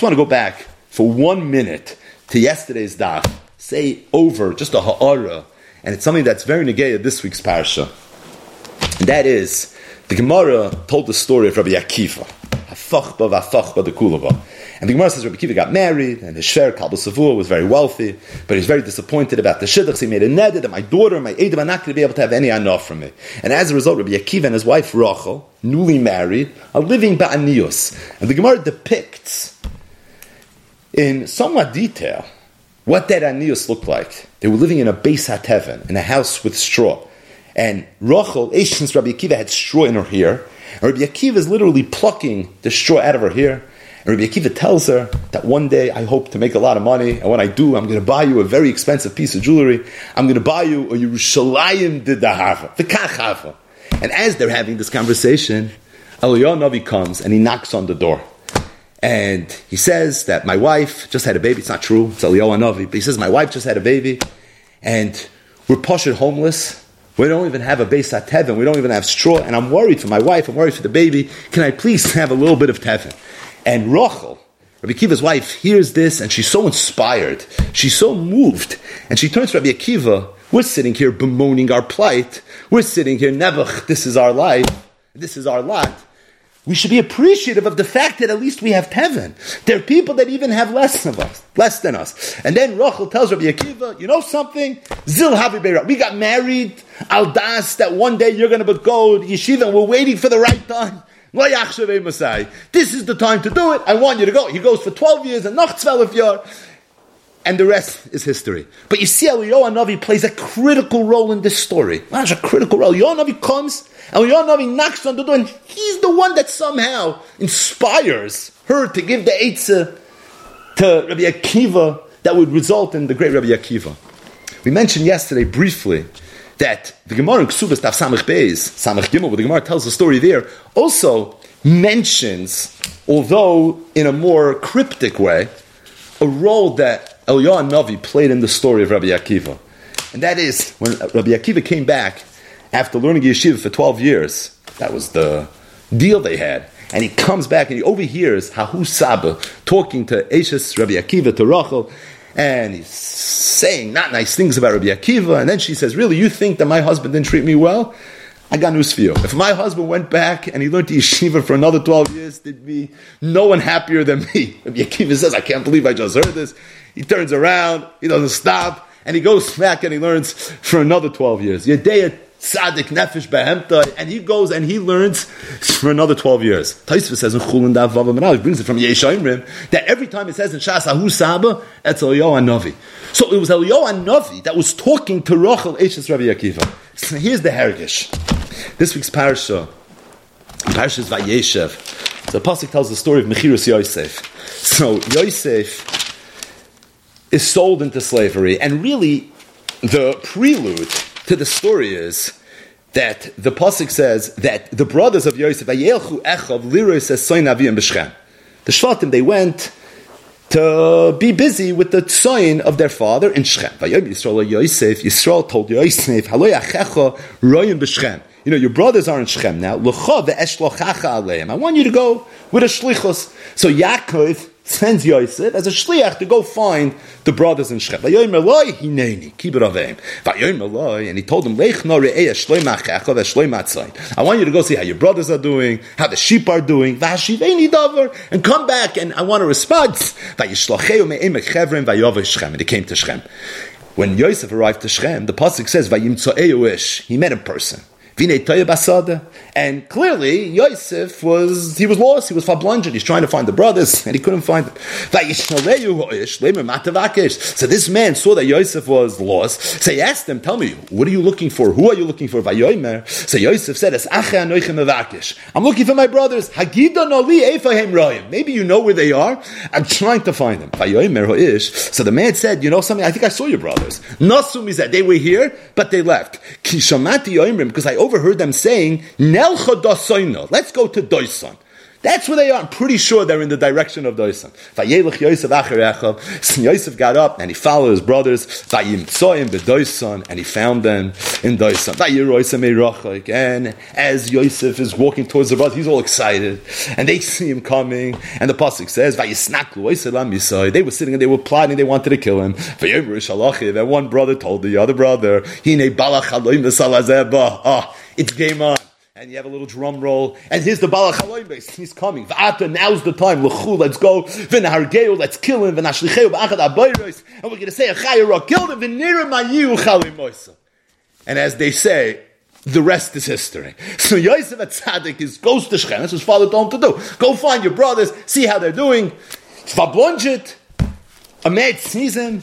I want to go back for one minute to yesterday's daf, say over just a ha'ara, and it's something that's very negaya this week's parsha. And that is, the Gemara told the story of Rabbi Akiva, hafachba v'afachba the. And the Gemara says Rabbi Akiva got married, and his shver Kalba Savua was very wealthy, but he's very disappointed about the shidduchs. He made a neder that my daughter, my Edom, are not going to be able to have any anah from me. And as a result, Rabbi Akiva and his wife Rachel, newly married, are living ba'anios. And the Gemara depicts in somewhat detail what that anius looked like. They were living in a base heaven, in a house with straw. And Rachel, since Rabbi Akiva had straw in her hair, and Rabbi Akiva is literally plucking the straw out of her hair. And Rabbi Akiva tells her that one day I hope to make a lot of money, and when I do, I'm going to buy you a very expensive piece of jewelry. I'm going to buy you a Yerushalayim Didahava, the Kachava. And as they're having this conversation, Eliyahu Navi comes and he knocks on the door. And he says that my wife just had a baby. It's not true. It's Eliyahu Navi. But he says, my wife just had a baby. And we're poshut homeless. We don't even have a base at tevin. We don't even have straw. And I'm worried for my wife. I'm worried for the baby. Can I please have a little bit of tevin? And Rachel, Rabbi Akiva's wife, hears this and she's so inspired. She's so moved. And she turns to Rabbi Akiva. We're sitting here bemoaning our plight. We're sitting here, Nebuch, this is our life. This is our lot we should be appreciative of the fact that at least we have Tevin. There are people that even have less of us, less than us. And then Rachel tells Rabbi Akiva, you know something? Zil Havi We got married, al das, that one day you're going to go to yeshiva we're waiting for the right time. This is the time to do it. I want you to go. He goes for 12 years and noch 12 years and the rest is history. But you see, Eliyahu Navi plays a critical role in this story. That's a critical role. Eliyahu Navi comes, and Navi knocks on the door, and he's the one that somehow inspires her to give the Eitzah to Rabbi Akiva that would result in the great Rabbi Akiva. We mentioned yesterday briefly that the Gemara in Ksubas Samech Beis, Samech Gimel, where the Gemara tells the story there, also mentions, although in a more cryptic way, a role that Eliyahu Navi played in the story of Rabbi Akiva. And that is, when Rabbi Akiva came back after learning yeshiva for 12 years, that was the deal they had. And he comes back and he overhears Hahu Saba talking to Eshes Rabbi Akiva, to Rachel, and he's saying not nice things about Rabbi Akiva. And then she says, Really, you think that my husband didn't treat me well? I got news for you. If my husband went back and he learned yeshiva for another 12 years, there'd be no one happier than me. Rabbi Akiva says, I can't believe I just heard this. He turns around, he doesn't stop, and he goes back and he learns for another 12 years. Yedeya Sadik Nefesh Behemta, and he goes and he learns for another 12 years. Taisva says in Chulin Dav Vavam he brings it from Yeshayimrim, that every time it says in Shas Ahu Saba, it's Eliyahu Navi. So it was Eliyahu Navi that was talking to Rachel Eshes Rabbi Akiva. So here's the Hergish. This week's parasha, parasha is Vayeshev. The Pasuk tells the story of Mechirus Yosef. So Yosef is sold into slavery. And really, the prelude to the story is that the pasuk says that the brothers of Yosef, Vayelchu Echav Liros Esoin Aviyim B'Shchem. The Shvatim, they went to be busy with the tzoyin of their father in Shechem. Yisrael Yosef, Yisrael told Yosef. You know, your brothers are in Shechem now. I want you to go with a shlichus. So Yaakov sends Yosef as a shliach to go find the brothers in Shechem. Him. And he told them, I want you to go see how your brothers are doing, how the sheep are doing, and come back and I want a response. And he came to Shechem. When Yosef arrived to Shechem, the pasuk says, he met a person. And clearly, Yosef was, he was lost, he was bludgeoned, he's trying to find the brothers, and he couldn't find them. So this man saw that Yosef was lost, so he asked him, tell me, what are you looking for? Who are you looking for? So Yosef said, I'm looking for my brothers. Maybe you know where they are. I'm trying to find them. So the man said, you know something, I think I saw your brothers. Nasum is that they were here, but they left. Because I overheard them saying, Nelcha Let's go to Doisan. That's where they are. I'm pretty sure they're in the direction of Doisan. Vayelech Yosef acher Yosef got up and he followed his brothers. Vayimtsoyim b'Doisan and he found them in Doisan. Vayiroisem eirachik and as Yosef is walking towards the brothers, he's all excited and they see him coming. And the pasuk says Vayisnaklu Oiselam Yisai. They were sitting and they were plotting. They wanted to kill him. Vayomer Shalachi. Then one brother told the other brother, Hine Balach Haloim Ah, it's game on and you have a little drum roll, and here's the Balach Haloimes, he's coming. V'ata, now's the time, l'chu, let's go, v'nahargeu, let's kill him, v'nashlicheu, b'achad abayros, and we're going to say, achayra, kill him, v'nira mayu chalimoisa. And as they say, the rest is history. So Yosef Atzadik is goes to Shechem. That's his father told him to do. Go find your brothers, see how they're doing. Vablonjit, a man him.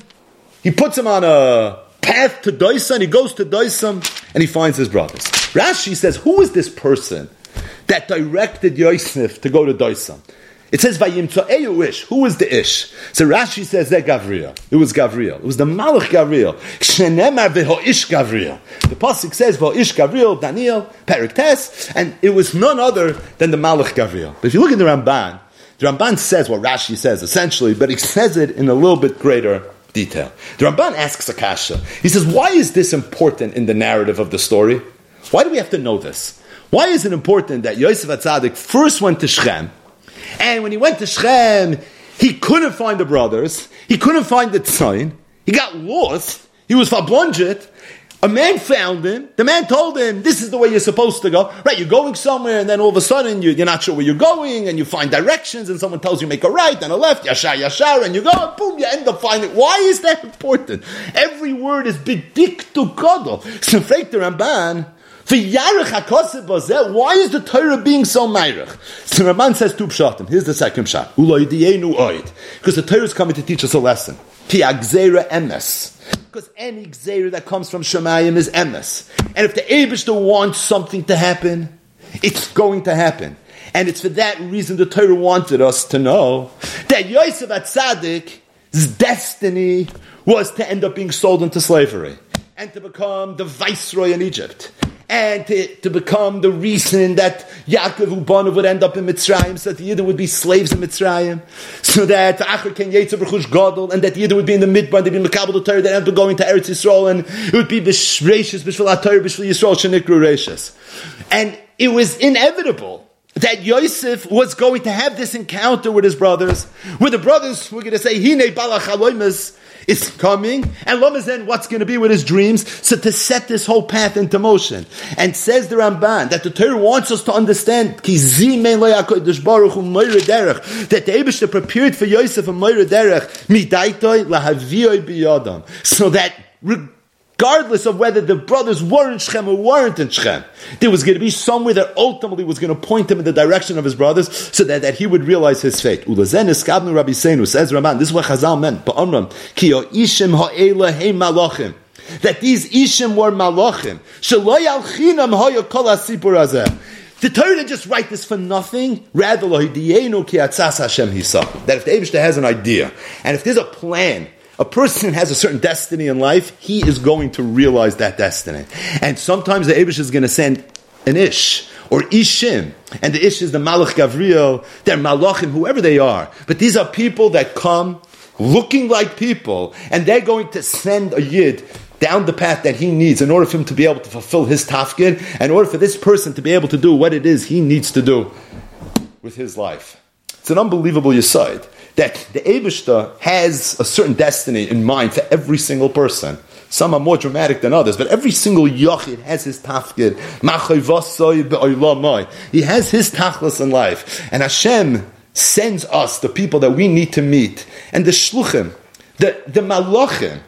He puts him on a path to Doisan. He goes to Doisan and he finds his brothers. Rashi says, who is this person that directed Yosef to go to Doisan? It says Vayimtzo'eyu ish. Who was the ish? So Rashi says that Gavriel. It was Gavriel. It was the Malach Gavriel. Shenemar ish Gavriel. The pasuk says ish Gavriel, Daniel, Perek Tes, and it was none other than the Malach Gavriel. But if you look in the Ramban, the Ramban says what Rashi says essentially, but he says it in a little bit greater detail. The Ramban asks Akasha. He says, why is this important in the narrative of the story? Why do we have to know this? Why is it important that Yosef Atzadik first went to Shechem, and when he went to Shechem, he couldn't find the brothers, he couldn't find the tzine, he got lost, he was fablonjet, a man found him. The man told him, this is the way you're supposed to go. Right, you're going somewhere and then all of a sudden you're, not sure where you're going and you find directions and someone tells you make a right and a left, yashar, yashar, and you go, boom, you end up finding, why is that important? Every word is bidik to godel. So fake the Ramban, why is the Torah being so meirich? So Ramban says two pshatim. Here's the second pshat. Because the Torah is coming to teach us a lesson. Because any gzera that comes from Shemayim is emes. And if the Abishter wants something to happen, it's going to happen. And it's for that reason the Torah wanted us to know that Yosef Atzadik's destiny was to end up being sold into slavery and to become the viceroy in Egypt and to, to become the reason that Yaakov Ubana would end up in Mitzrayim, so that the Yidden would be slaves in Mitzrayim, so that Acher Ken Yetzer B'chush Gadol, and that the Yidden would be in the Midbar, they'd be Mekabel the Torah, they'd end up going to Eretz Yisrael, and it would be B'shreishis, B'shvil HaTorah, B'shvil Yisrael, Shenikru Reishis. And it was inevitable that Yosef was going to have this encounter with his brothers, where the brothers were going to say, Hine balachaloimas, is coming, and Lamazen, what's going to be with his dreams? So to set this whole path into motion. And says the Ramban that the Torah wants us to understand that the Abishta prepared for Yosef a Moira Derech. So that regardless of whether the brothers were in Shechem or weren't in Shechem. There was going to be somewhere that ultimately was going to point him in the direction of his brothers so that, that he would realize his fate. Ulazen eskabnu Rabbi Seinu, says Ramban, this is what Chazal meant, Ba'amram, ki. That these ishim were malachim. The Torah didn't just write this for nothing. Rather, that if the Abishta has an idea, and if there's a plan, a person has a certain destiny in life, he is going to realize that destiny. And sometimes the Abish is going to send an Ish or Ishim. And the Ish is the Malach Gavriel, they're Malachim, whoever they are. But these are people that come looking like people, and they're going to send a Yid down the path that he needs in order for him to be able to fulfill his tafkid, in order for this person to be able to do what it is he needs to do with his life. It's an unbelievable yeside that the Abishta has a certain destiny in mind for every single person. Some are more dramatic than others, but every single yochid has his tafkid. He has his tachlis in life. And Hashem sends us the people that we need to meet. And the shluchim, the, the malachim,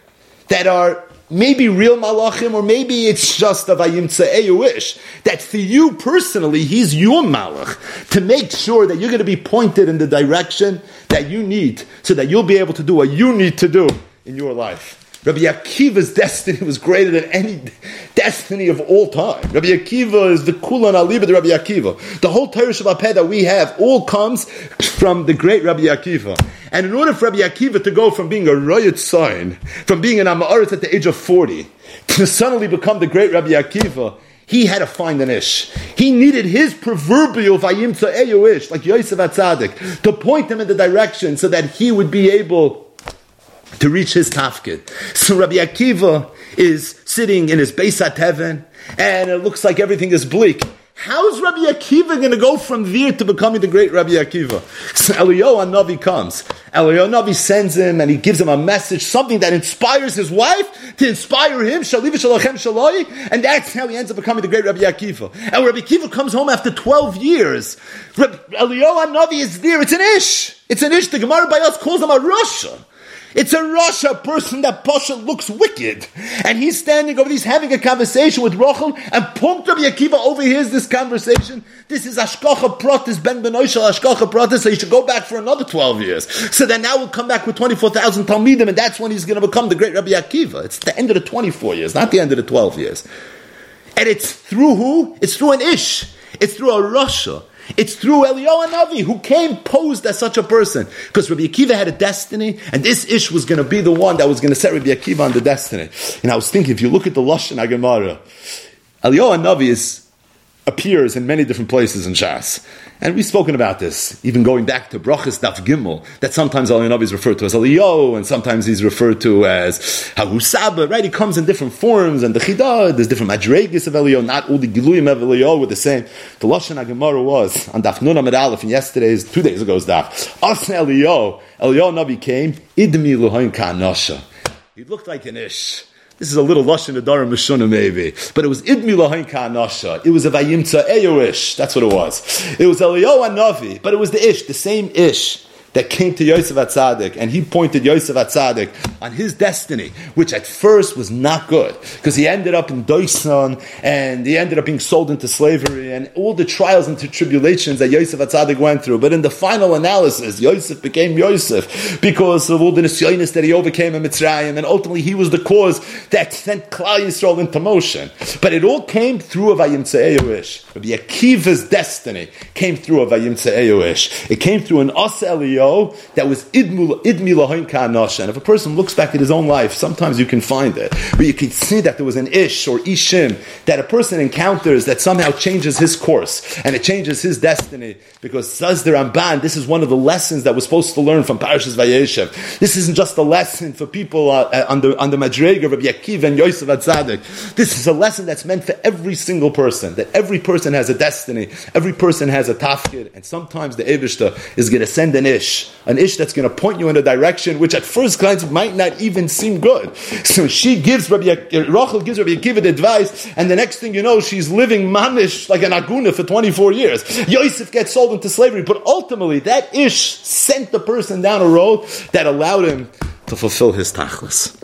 that are maybe real malachim, or maybe it's just a vayimtze'eyu wish. That for you personally, he's your malach to make sure that you're going to be pointed in the direction that you need, so that you'll be able to do what you need to do in your life. Rabbi Akiva's destiny was greater than any destiny of all time. Rabbi Akiva is the Kulan Aliba the Rabbi Akiva. The whole Torah Shabbat that we have all comes from the great Rabbi Akiva. And in order for Rabbi Akiva to go from being a Royat sign, from being an Amaret at the age of 40, to suddenly become the great Rabbi Akiva, he had to find an ish. He needed his proverbial eyu ish, like Yosef Atzadik, to point him in the direction so that he would be able to reach his tafkid. So Rabbi Akiva is sitting in his Beis heaven, and it looks like everything is bleak. How's Rabbi Akiva going to go from there to becoming the great Rabbi Akiva? So Eliyahu Navi comes. Eliyahu Navi sends him and he gives him a message, something that inspires his wife to inspire him. And that's how he ends up becoming the great Rabbi Akiva. And Rabbi Akiva comes home after 12 years. Eliyahu Navi is there. It's an ish. It's an ish. The Gemara by us calls him a Russia. It's a Russia person that Pasha looks wicked. And he's standing over, he's having a conversation with Rochel, and Punkt Rabbi Akiva overhears this conversation. This is Ashkocha Protis, Ben Benoishal Ashkocha Protis, so he should go back for another 12 years. So then now we'll come back with 24,000 Talmidim, and that's when he's going to become the great Rabbi Akiva. It's the end of the 24 years, not the end of the 12 years. And it's through who? It's through an Ish. It's through a Russia. It's through Eliyahu Navi who came posed as such a person. Because Rabbi Akiva had a destiny, and this ish was going to be the one that was going to set Rabbi Akiva on the destiny. And I was thinking, if you look at the Lashon Agamara, Eliyahu Navi is appears in many different places in Shas. And we've spoken about this, even going back to Brachas Daf Gimel, that sometimes Eliyahu is referred to as Eliyahu, and sometimes he's referred to as Hagusaba, right? He comes in different forms, and the Chidah, there's different Madregis of Eliyahu, not all the Giluyim of Eliyahu were the same. The Lashon HaGemara was, on Daf Nun Amid Aleph, in yesterday's, two days ago's Daf, Asna Eliyahu, Eliyahu Navi came, Idmi Luhain Ka'anasha. He looked like an Ish. This is a little lush in the Dara Mishuna maybe. But it was Idmi Lahain Ka'anasha. It was a Vayimtza Eyoish. That's what it was. It was Eliyahu Navi, but it was the Ish, the same Ish that came to Yosef Atzadik, and he pointed Yosef Atzadik on his destiny, which at first was not good, because he ended up in Doisan, and he ended up being sold into slavery, and all the trials and tribulations that Yosef Atzadik went through. But in the final analysis, Yosef became Yosef, because of all the nisyonis that he overcame in Mitzrayim, and ultimately he was the cause that sent Klal Yisrael into motion. But it all came through a Vayim Tze'eyoish. Rabbi Akiva's destiny came through a Vayim Tze'eyoish. It came through an That was idmi lahain ka'anasha. And if a person looks back at his own life, sometimes you can find it. But you can see that there was an ish or ishim that a person encounters that somehow changes his course and it changes his destiny. Because says the Ramban, this is one of the lessons that we're supposed to learn from Parashas Vayeshev. This isn't just a lesson for people uh, on the on Madrega and Yosef Atzadik. This is a lesson that's meant for every single person. That every person has a destiny, every person has a tafkid, and sometimes the Evishta is going to send an ish ish, an ish that's going to point you in a direction which at first glance might not even seem good. So she gives Rabbi Rachel gives Rabbi Akiva advice, and the next thing you know, she's living mamish like an aguna for 24 years. Yosef gets sold into slavery, but ultimately that ish sent the person down a road that allowed him to fulfill his tachlis.